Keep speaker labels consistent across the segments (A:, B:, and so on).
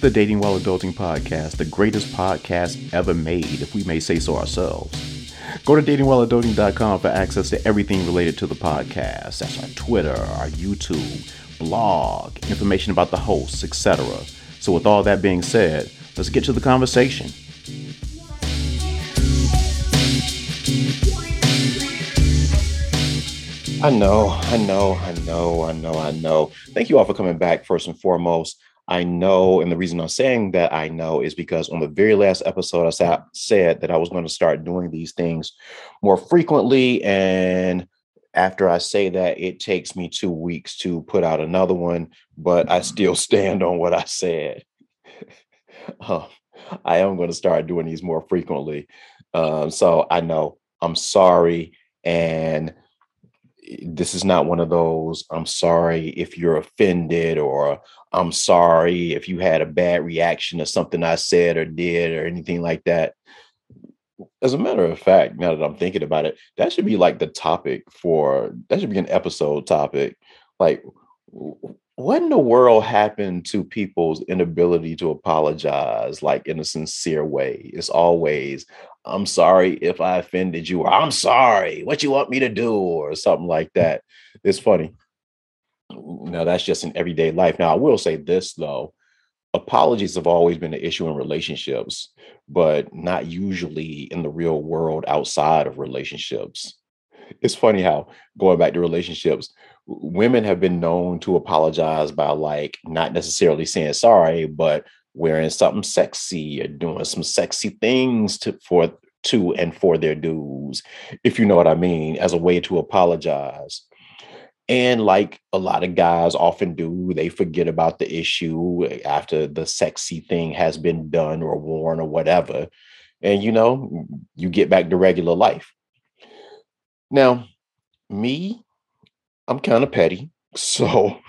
A: the Dating While Adulting podcast, the greatest podcast ever made, if we may say so ourselves. Go to datingwhileadulting.com for access to everything related to the podcast. That's our Twitter, our YouTube, blog, information about the hosts, etc. So, with all that being said, let's get to the conversation. I know, I know, I know, I know, I know. Thank you all for coming back, first and foremost. I know, and the reason I'm saying that I know is because on the very last episode, I sa- said that I was going to start doing these things more frequently. And after I say that, it takes me two weeks to put out another one, but I still stand on what I said. uh, I am going to start doing these more frequently. Um, so I know I'm sorry. And this is not one of those i'm sorry if you're offended or i'm sorry if you had a bad reaction to something i said or did or anything like that. As a matter of fact now that i'm thinking about it that should be like the topic for that should be an episode topic. Like what in the world happened to people's inability to apologize like in a sincere way it's always I'm sorry if I offended you, or I'm sorry, what you want me to do, or something like that. It's funny. Now, that's just in everyday life. Now, I will say this though apologies have always been an issue in relationships, but not usually in the real world outside of relationships. It's funny how going back to relationships, women have been known to apologize by like not necessarily saying sorry, but wearing something sexy or doing some sexy things to for to and for their dues, if you know what I mean, as a way to apologize. And like a lot of guys often do, they forget about the issue after the sexy thing has been done or worn or whatever. And you know, you get back to regular life. Now, me, I'm kind of petty. So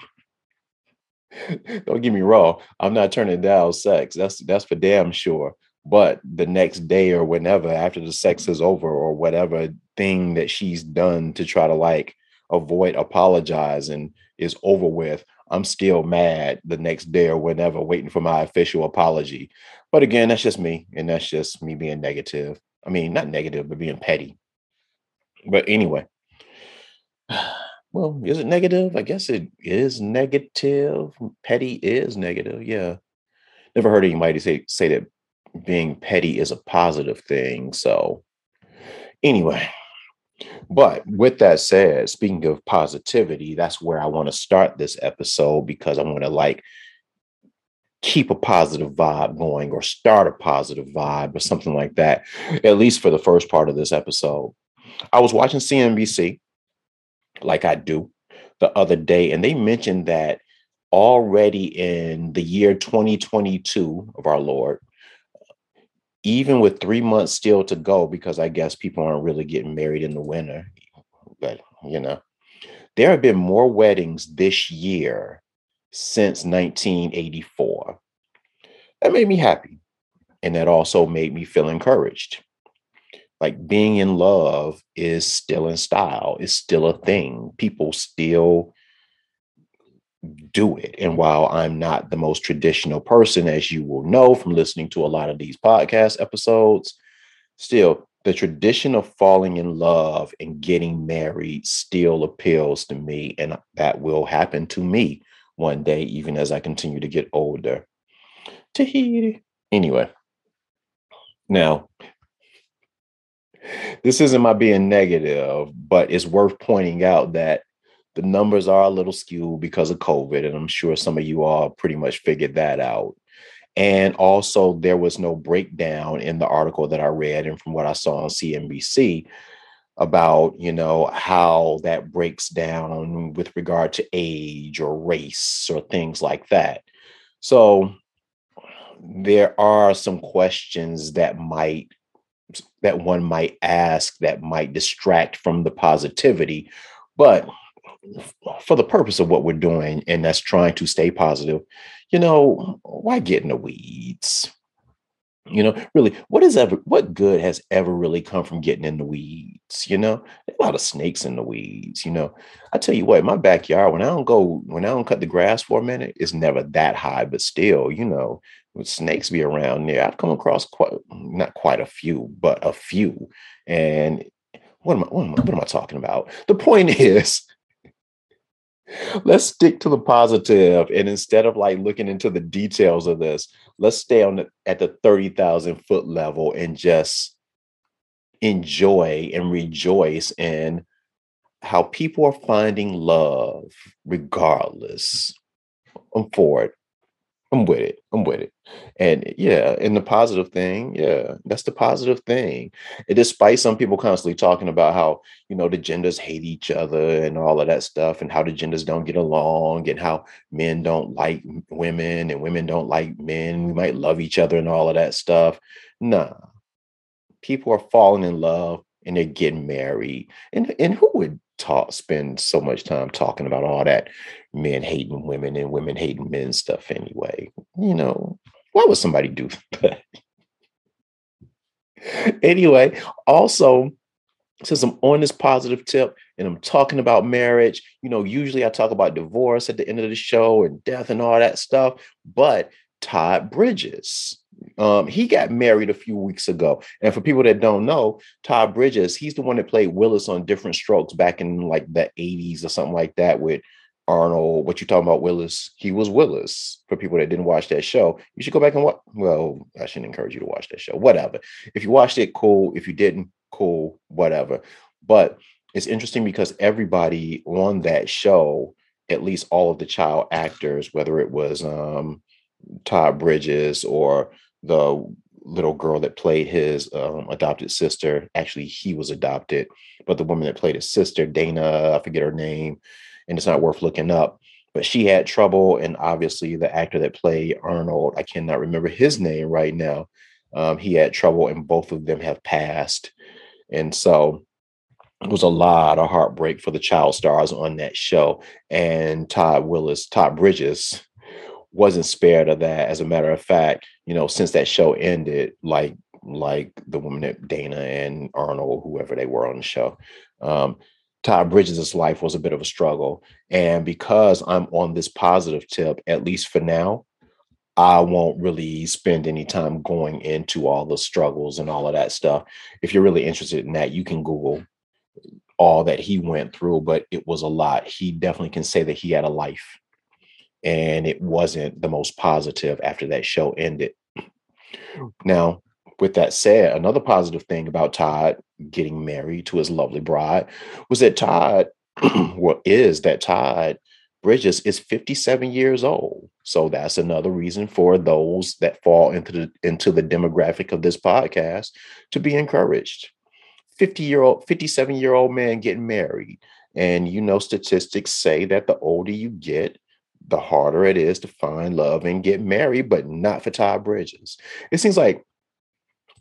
A: Don't get me wrong. I'm not turning down sex. That's that's for damn sure. But the next day or whenever, after the sex is over, or whatever thing that she's done to try to like avoid apologizing is over with, I'm still mad the next day or whenever, waiting for my official apology. But again, that's just me, and that's just me being negative. I mean, not negative, but being petty. But anyway. Well, is it negative? I guess it is negative. Petty is negative. Yeah. Never heard anybody say say that being petty is a positive thing. So anyway, but with that said, speaking of positivity, that's where I want to start this episode because I want to like keep a positive vibe going or start a positive vibe or something like that, at least for the first part of this episode. I was watching CNBC like I do the other day, and they mentioned that already in the year 2022 of our Lord, even with three months still to go, because I guess people aren't really getting married in the winter, but you know, there have been more weddings this year since 1984. That made me happy. And that also made me feel encouraged like being in love is still in style is still a thing people still do it and while i'm not the most traditional person as you will know from listening to a lot of these podcast episodes still the tradition of falling in love and getting married still appeals to me and that will happen to me one day even as i continue to get older. Tahiti. Anyway. Now this isn't my being negative, but it's worth pointing out that the numbers are a little skewed because of COVID. And I'm sure some of you all pretty much figured that out. And also, there was no breakdown in the article that I read and from what I saw on CNBC about, you know, how that breaks down with regard to age or race or things like that. So, there are some questions that might that one might ask that might distract from the positivity. But for the purpose of what we're doing, and that's trying to stay positive, you know, why get in the weeds? You know, really, what is ever what good has ever really come from getting in the weeds? You know, a lot of snakes in the weeds. You know, I tell you what, my backyard when I don't go when I don't cut the grass for a minute, it's never that high, but still, you know, snakes be around there. I've come across quite not quite a few, but a few. And what am I what am I, what am I talking about? The point is let's stick to the positive and instead of like looking into the details of this let's stay on the, at the 30,000 foot level and just enjoy and rejoice in how people are finding love regardless i'm for it I'm with it. I'm with it. And yeah, and the positive thing, yeah, that's the positive thing. And despite some people constantly talking about how, you know, the genders hate each other and all of that stuff, and how the genders don't get along, and how men don't like women and women don't like men, we might love each other and all of that stuff. Nah, people are falling in love and they're getting married. And and who would talk spend so much time talking about all that men hating women and women hating men stuff anyway. You know, why would somebody do that? anyway, also, since I'm on this positive tip and I'm talking about marriage, you know, usually I talk about divorce at the end of the show and death and all that stuff, but Todd Bridges, um, he got married a few weeks ago. And for people that don't know, Todd Bridges, he's the one that played Willis on Diff'rent Strokes back in like the 80s or something like that with Arnold. What you talking about, Willis? He was Willis. For people that didn't watch that show, you should go back and watch. Well, I shouldn't encourage you to watch that show. Whatever. If you watched it, cool. If you didn't, cool. Whatever. But it's interesting because everybody on that show, at least all of the child actors, whether it was um, Todd Bridges or the little girl that played his um, adopted sister. Actually, he was adopted, but the woman that played his sister, Dana, I forget her name, and it's not worth looking up. But she had trouble, and obviously the actor that played Arnold, I cannot remember his name right now. Um, he had trouble, and both of them have passed, and so it was a lot of heartbreak for the child stars on that show. And Todd Willis, Todd Bridges, wasn't spared of that. As a matter of fact, you know, since that show ended, like like the woman that Dana and Arnold, whoever they were on the show, um, Todd Bridges' life was a bit of a struggle. And because I'm on this positive tip, at least for now, I won't really spend any time going into all the struggles and all of that stuff. If you're really interested in that, you can Google all that he went through, but it was a lot. He definitely can say that he had a life and it wasn't the most positive after that show ended. Hmm. Now, with that said, another positive thing about Todd getting married to his lovely bride was that Todd, well, is that Todd Bridges is 57 years old. So that's another reason for those that fall into the into the demographic of this podcast to be encouraged. 50 year old, 57 year old man getting married. And you know, statistics say that the older you get, the harder it is to find love and get married, but not for Todd Bridges. It seems like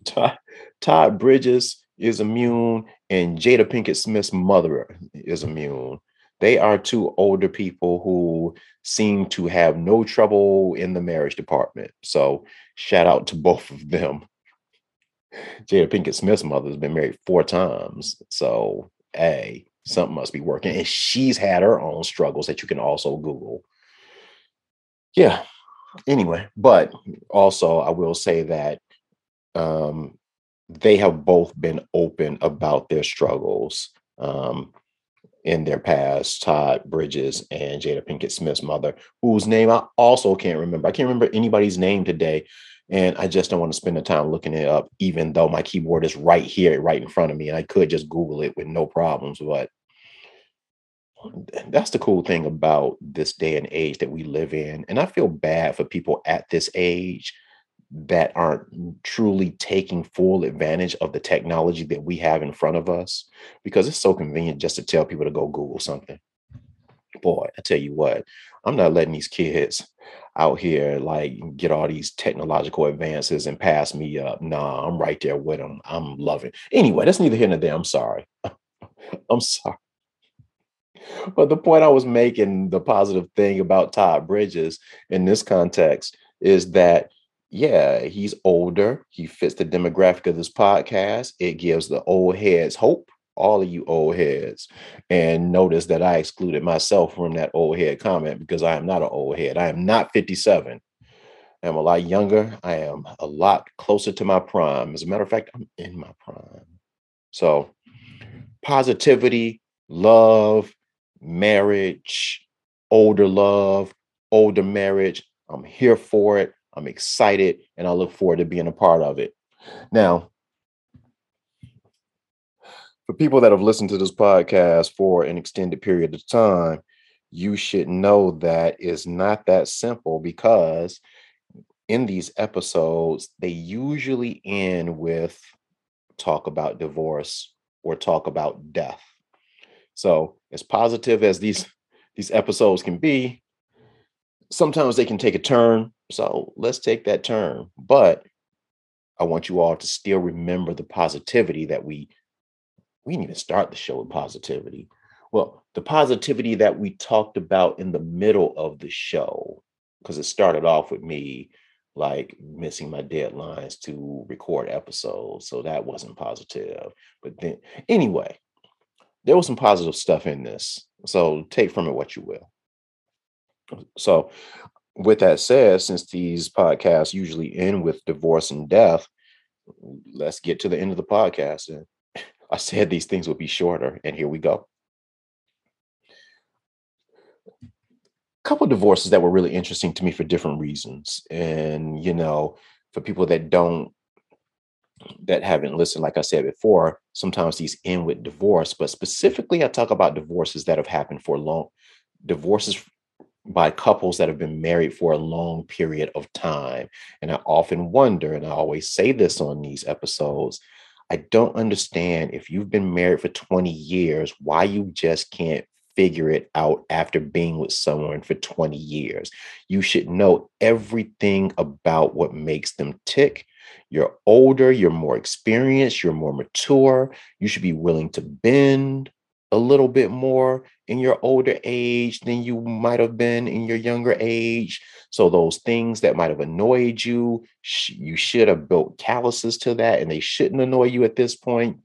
A: Todd, Todd Bridges is immune and Jada Pinkett Smith's mother is immune. They are two older people who seem to have no trouble in the marriage department. So shout out to both of them. Jada Pinkett Smith's mother has been married four times. So, hey, something must be working. And she's had her own struggles that you can also Google yeah anyway but also i will say that um they have both been open about their struggles um in their past todd bridges and jada pinkett smith's mother whose name i also can't remember i can't remember anybody's name today and i just don't want to spend the time looking it up even though my keyboard is right here right in front of me and i could just google it with no problems but that's the cool thing about this day and age that we live in. And I feel bad for people at this age that aren't truly taking full advantage of the technology that we have in front of us because it's so convenient just to tell people to go Google something. Boy, I tell you what, I'm not letting these kids out here like get all these technological advances and pass me up. Nah, I'm right there with them. I'm loving. Anyway, that's neither here nor there. I'm sorry. I'm sorry but the point I was making, the positive thing about Todd Bridges in this context is that, yeah, he's older. He fits the demographic of this podcast. It gives the old heads hope, all of you old heads. And notice that I excluded myself from that old head comment because I am not an old head. I am not 57. I am a lot younger. I am a lot closer to my prime. As a matter of fact, I'm in my prime. So, positivity, love, marriage, older love, older marriage. I'm here for it. I'm excited and I look forward to being a part of it. Now, for people that have listened to this podcast for an extended period of time, you should know that it's not that simple because in these episodes, they usually end with talk about divorce or talk about death. So, as positive as these these episodes can be, sometimes they can take a turn. So, let's take that turn. But I want you all to still remember the positivity that we we didn't even start the show with positivity. Well, the positivity that we talked about in the middle of the show, because it started off with me like missing my deadlines to record episodes. So that wasn't positive. But then, anyway, there was some positive stuff in this. So take from it what you will. So, with that said, since these podcasts usually end with divorce and death, let's get to the end of the podcast. And I said these things would be shorter, and here we go. A couple divorces that were really interesting to me for different reasons. And, you know, for people that don't, that haven't listened, like I said before, sometimes these end with divorce, but specifically, I talk about divorces that have happened for long, divorces by couples that have been married for a long period of time. And I often wonder, and I always say this on these episodes, I don't understand if you've been married for 20 years, why you just can't figure it out after being with someone for 20 years. You should know everything about what makes them tick. You're older, you're more experienced, you're more mature. You should be willing to bend a little bit more in your older age than you might have been in your younger age. So those things that might have annoyed you, sh- you should have built calluses to that and they shouldn't annoy you at this point.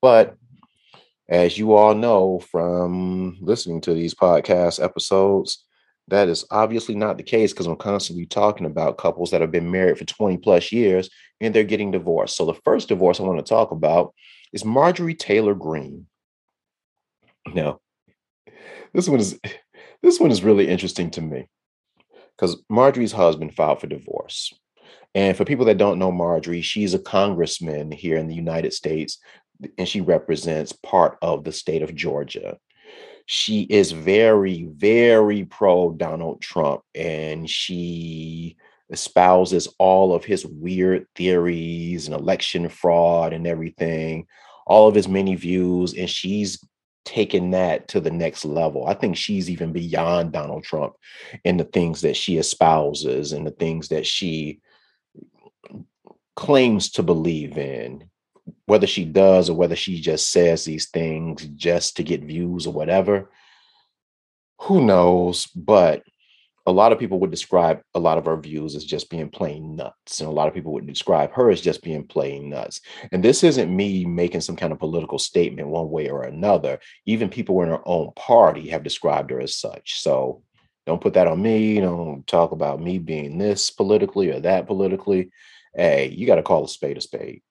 A: But as you all know from listening to these podcast episodes, that is obviously not the case because I'm constantly talking about couples that have been married for 20 plus years and they're getting divorced. So the first divorce I want to talk about is Marjorie Taylor Greene. Now, this one is this one is really interesting to me because Marjorie's husband filed for divorce. And for people that don't know Marjorie, she's a congressman here in the United States and she represents part of the state of Georgia. She is very, very pro Donald Trump and she espouses all of his weird theories and election fraud and everything, all of his many views. And she's taken that to the next level. I think she's even beyond Donald Trump in the things that she espouses and the things that she claims to believe in. Whether she does or whether she just says these things just to get views or whatever, who knows? But a lot of people would describe a lot of our views as just being plain nuts. And a lot of people would describe her as just being plain nuts. And this isn't me making some kind of political statement one way or another. Even people in her own party have described her as such. So don't put that on me. Don't talk about me being this politically or that politically. Hey, you got to call a spade a spade.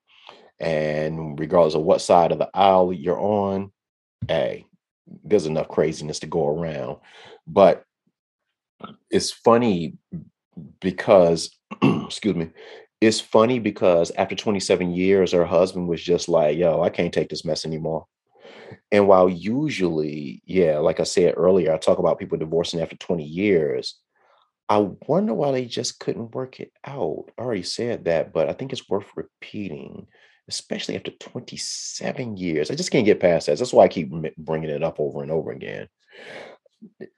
A: And regardless of what side of the aisle you're on, hey, there's enough craziness to go around. But it's funny because excuse me it's funny because after 27 years her husband was just like yo i can't take this mess anymore. And while usually yeah like i said earlier i talk about people divorcing after 20 years i wonder why they just couldn't work it out. I already said that but i think it's worth repeating especially after 27 years. I just can't get past that. That's why i keep bringing it up over and over again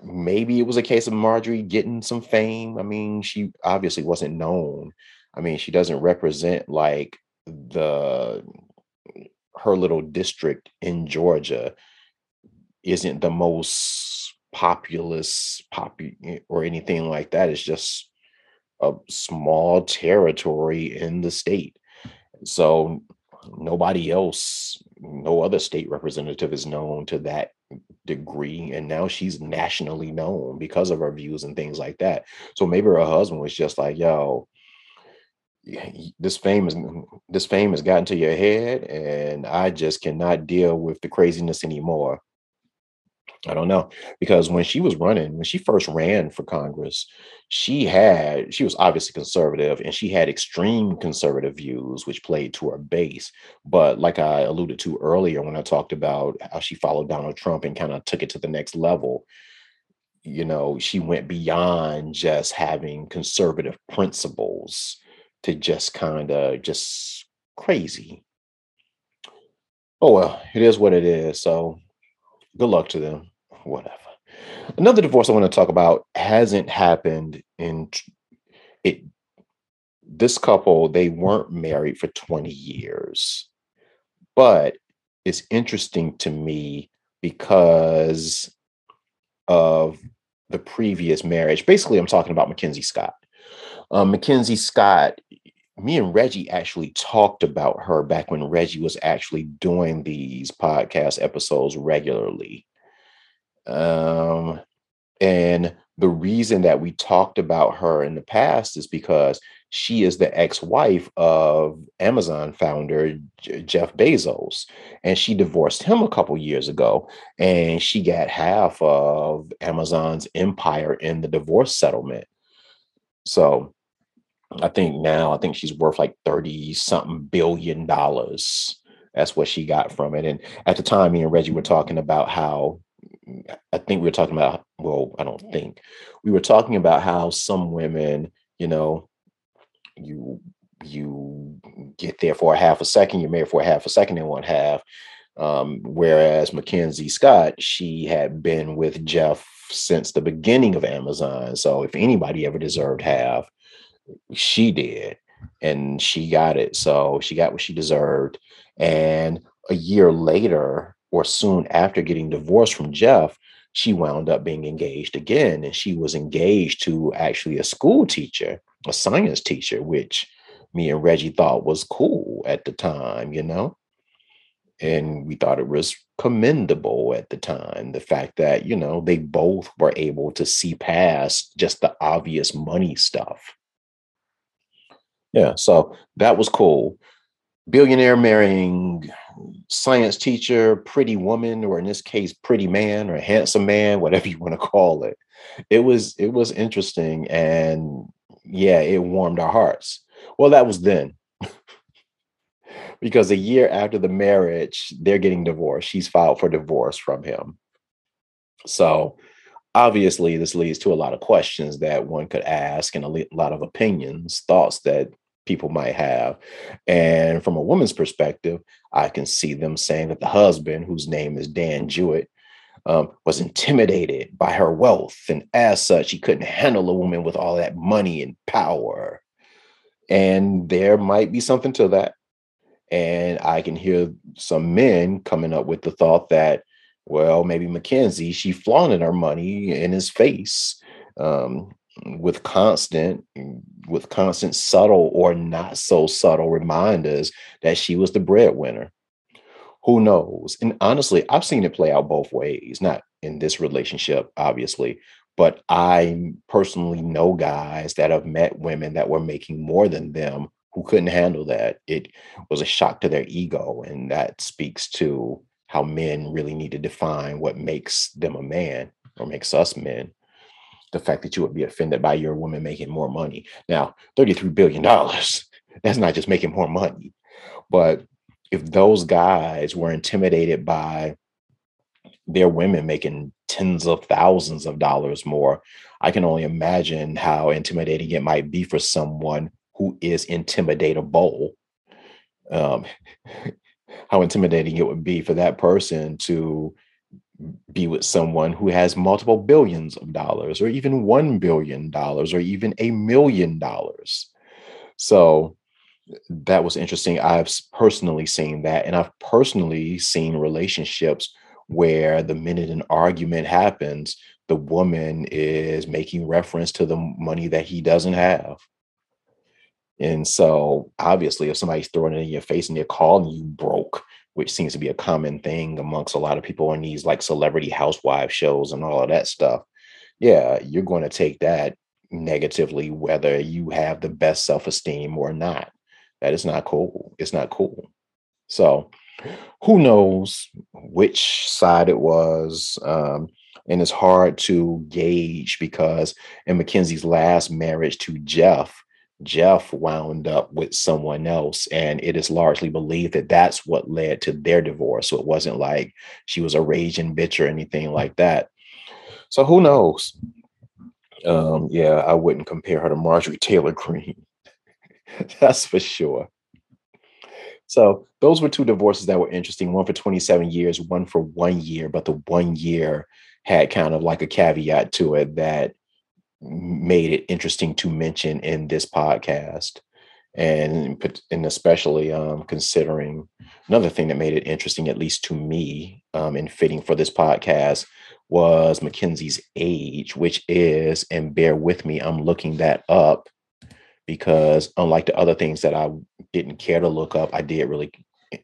A: maybe it was a case of Marjorie getting some fame. I mean, she obviously wasn't known. I mean, she doesn't represent like the her little district in Georgia isn't the most populous popu- eh, or anything like that. It's just a small territory in the state. So nobody else, no other state representative is known to that degree and now she's nationally known because of her views and things like that. So maybe her husband was just like yo this fame is mm, this fame has gotten to your head and i just cannot deal with the craziness anymore I don't know because when she was running, when she first ran for Congress, she had she was obviously conservative and she had extreme conservative views, which played to her base. But like I alluded to earlier when I talked about how she followed Donald Trump and kind of took it to the next level, you know, she went beyond just having conservative principles to just kind of just crazy. Oh well, it is what it is. So good luck to them whatever. Another divorce I want to talk about hasn't happened in it. This couple, they weren't married for 20 years, but it's interesting to me because of the previous marriage. Basically, I'm talking about Mackenzie Scott. Um, Mackenzie Scott, me and Reggie actually talked about her back when Reggie was actually doing these podcast episodes regularly. Um, and the reason that we talked about her in the past is because she is the ex-wife of Amazon founder Jeff Bezos and she divorced him a couple years ago and she got half of Amazon's empire in the divorce settlement. So I think now I think she's worth like 30 something billion dollars. That's what she got from it. And at the time me and Reggie were talking about how I think we were talking about, well, I don't think we were talking about how some women, you know, you you get there for a half a second, you're married for a half a second and one half. Um, whereas Mackenzie Scott, she had been with Jeff since the beginning of Amazon. So if anybody ever deserved half, she did. And she got it. So she got what she deserved. And a year later, or soon after getting divorced from Jeff, she wound up being engaged again. And she was engaged to actually a school teacher, a science teacher, which me and Reggie thought was cool at the time, you know? And we thought it was commendable at the time. The fact that, you know, they both were able to see past just the obvious money stuff. Yeah, so that was cool. Billionaire marrying science teacher, pretty woman, or in this case, pretty man or handsome man, whatever you want to call it. It was it was interesting, and yeah, it warmed our hearts. Well, that was then. because a year after the marriage, they're getting divorced. She's filed for divorce from him. So obviously, this leads to a lot of questions that one could ask and a lot of opinions, thoughts that people might have. And from a woman's perspective, I can see them saying that the husband, whose name is Dan Jewett, um, was intimidated by her wealth. And as such, he couldn't handle a woman with all that money and power. And there might be something to that. And I can hear some men coming up with the thought that, well, maybe Mackenzie, she flaunted her money in his face. Um, with constant with constant subtle or not so subtle reminders that she was the breadwinner. Who knows? And honestly i've seen it play out both ways not in this relationship obviously but i personally know guys that have met women that were making more than them who couldn't handle that. It was a shock to their ego and that speaks to how men really need to define what makes them a man or makes us men the fact that you would be offended by your woman making more money. Now, $33 billion, that's not just making more money. But if those guys were intimidated by their women making tens of thousands of dollars more, I can only imagine how intimidating it might be for someone who is intimidatable. Um, how intimidating it would be for that person to be with someone who has multiple billions of dollars or even $1 billion or even a million dollars. So that was interesting. I've personally seen that. And I've personally seen relationships where the minute an argument happens, the woman is making reference to the money that he doesn't have. And so obviously, if somebody's throwing it in your face and they're calling you broke, which seems to be a common thing amongst a lot of people in these like celebrity housewife shows and all of that stuff. Yeah, you're going to take that negatively, whether you have the best self esteem or not. That is not cool. It's not cool. So, who knows which side it was? Um, and it's hard to gauge because in Mackenzie's last marriage to Jeff, Jeff wound up with someone else, and it is largely believed that that's what led to their divorce. So it wasn't like she was a raging bitch or anything like that. So who knows? Um, yeah, I wouldn't compare her to Marjorie Taylor Greene. that's for sure. So those were two divorces that were interesting. One for 27 years, one for one year, but the one year had kind of like a caveat to it that made it interesting to mention in this podcast and and especially um, considering another thing that made it interesting, at least to me, um, and fitting for this podcast, was Mackenzie's age, which is, and bear with me, I'm looking that up because unlike the other things that I didn't care to look up, I did really,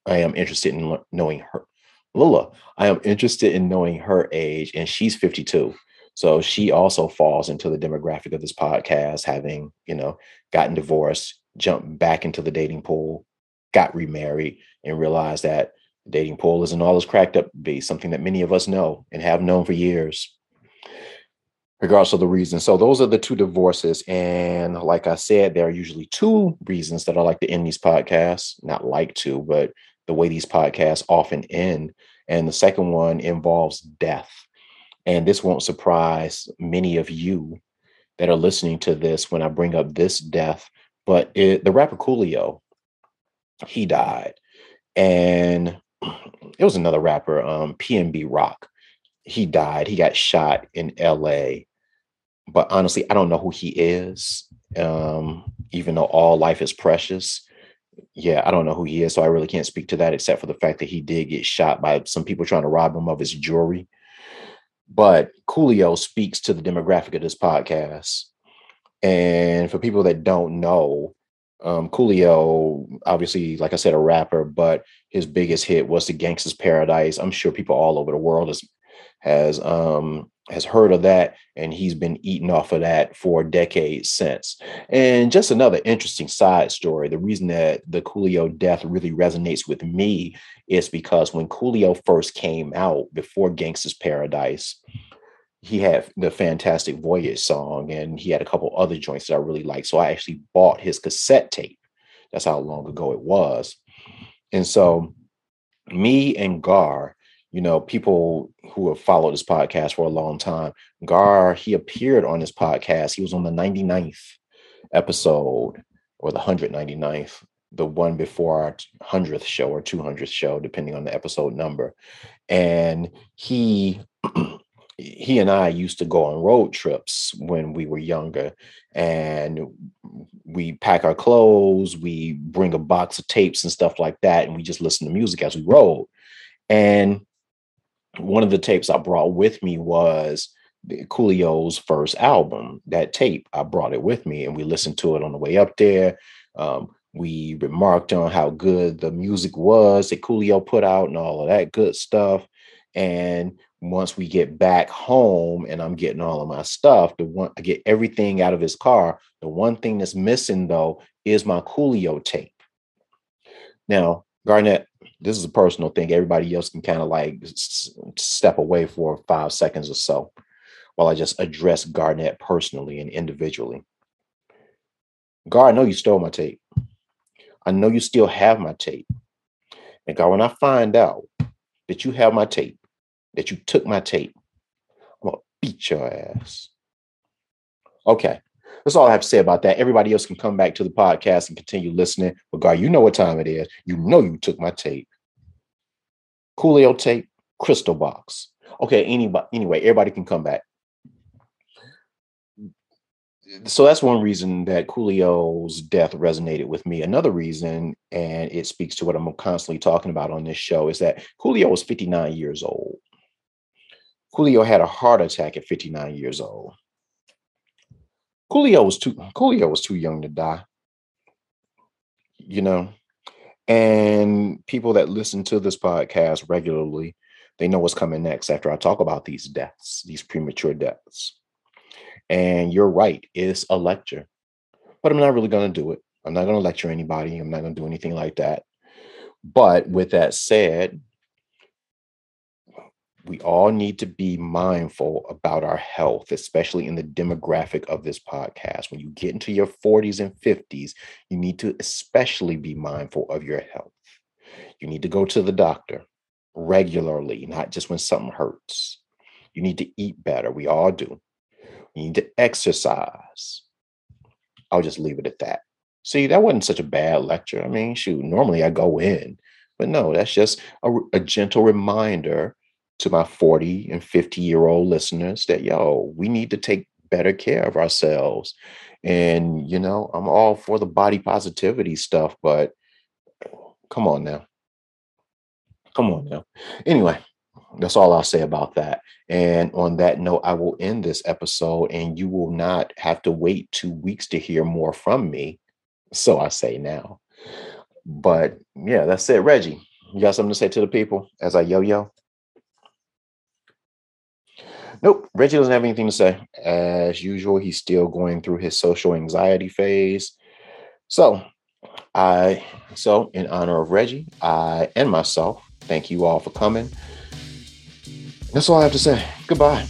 A: I am interested in knowing her. Lula, I am interested in knowing her age, and she's 52. So she also falls into the demographic of this podcast, having, you know, gotten divorced, jumped back into the dating pool, got remarried, and realized that the dating pool isn't all as cracked up to be, something that many of us know and have known for years, regardless of the reason. So those are the two divorces. And like I said, there are usually two reasons that I like to end these podcasts. Not like to, but the way these podcasts often end. And the second one involves death. And this won't surprise many of you that are listening to this when I bring up this death. But it, the rapper Coolio, he died. And it was another rapper, um, PNB Rock. He died. He got shot in LA. But honestly, I don't know who he is. Um, even though all life is precious. Yeah, I don't know who he is. So I really can't speak to that except for the fact that he did get shot by some people trying to rob him of his jewelry. But Coolio speaks to the demographic of this podcast. And for people that don't know, um, Coolio, obviously, like I said, a rapper, but his biggest hit was the Gangsta's Paradise. I'm sure people all over the world has has um, has heard of that, and he's been eating off of that for decades since. And just another interesting side story: the reason that the Coolio death really resonates with me is because when Coolio first came out before Gangsta's Paradise, he had the Fantastic Voyage song, and he had a couple other joints that I really liked. So I actually bought his cassette tape. That's how long ago it was. And so, me and Gar you know, people who have followed this podcast for a long time, Gar, he appeared on this podcast. He was on the 99th episode or the 199th, the one before our 100th show or 200th show, depending on the episode number. And he, he and I used to go on road trips when we were younger, and we pack our clothes, we bring a box of tapes and stuff like that, and we just listen to music as we rode. And one of the tapes I brought with me was the Coolio's first album. That tape, I brought it with me and we listened to it on the way up there. Um, we remarked on how good the music was that Coolio put out and all of that good stuff. And once we get back home and I'm getting all of my stuff, the one I get everything out of his car. The one thing that's missing though is my Coolio tape. Now, Garnett, this is a personal thing. Everybody else can kind of like s- step away for five seconds or so while I just address Garnett personally and individually. Gar, I know you stole my tape. I know you still have my tape. And Gar, when I find out that you have my tape, that you took my tape, I'm gonna beat your ass. Okay. That's all I have to say about that. Everybody else can come back to the podcast and continue listening. But Gar, you know what time it is. You know you took my tape. Coolio tape, crystal box. Okay, anybody anyway, everybody can come back. So that's one reason that Coolio's death resonated with me. Another reason, and it speaks to what I'm constantly talking about on this show, is that Coolio was 59 years old. Coolio had a heart attack at 59 years old. Coolio was too Coolio was too young to die. You know, And people that listen to this podcast regularly, they know what's coming next after I talk about these deaths, these premature deaths. And you're right, it's a lecture, but I'm not really going to do it. I'm not going to lecture anybody. I'm not going to do anything like that. But with that said, we all need to be mindful about our health, especially in the demographic of this podcast. When you get into your 40s and 50s, you need to especially be mindful of your health. You need to go to the doctor regularly, not just when something hurts. You need to eat better. We all do. You need to exercise. I'll just leave it at that. See, that wasn't such a bad lecture. I mean, shoot, normally I go in, but no, that's just a, a gentle reminder to my 40 and 50 year old listeners that, yo, we need to take better care of ourselves. And, you know, I'm all for the body positivity stuff, but come on now. Come on now. Anyway, that's all I'll say about that. And on that note, I will end this episode, and you will not have to wait two weeks to hear more from me. So I say now. But yeah, that's it. Reggie, you got something to say to the people as I yo yo? Nope, Reggie doesn't have anything to say. As usual, he's still going through his social anxiety phase. So, I so in honor of Reggie, I and myself, thank you all for coming. That's all I have to say. Goodbye.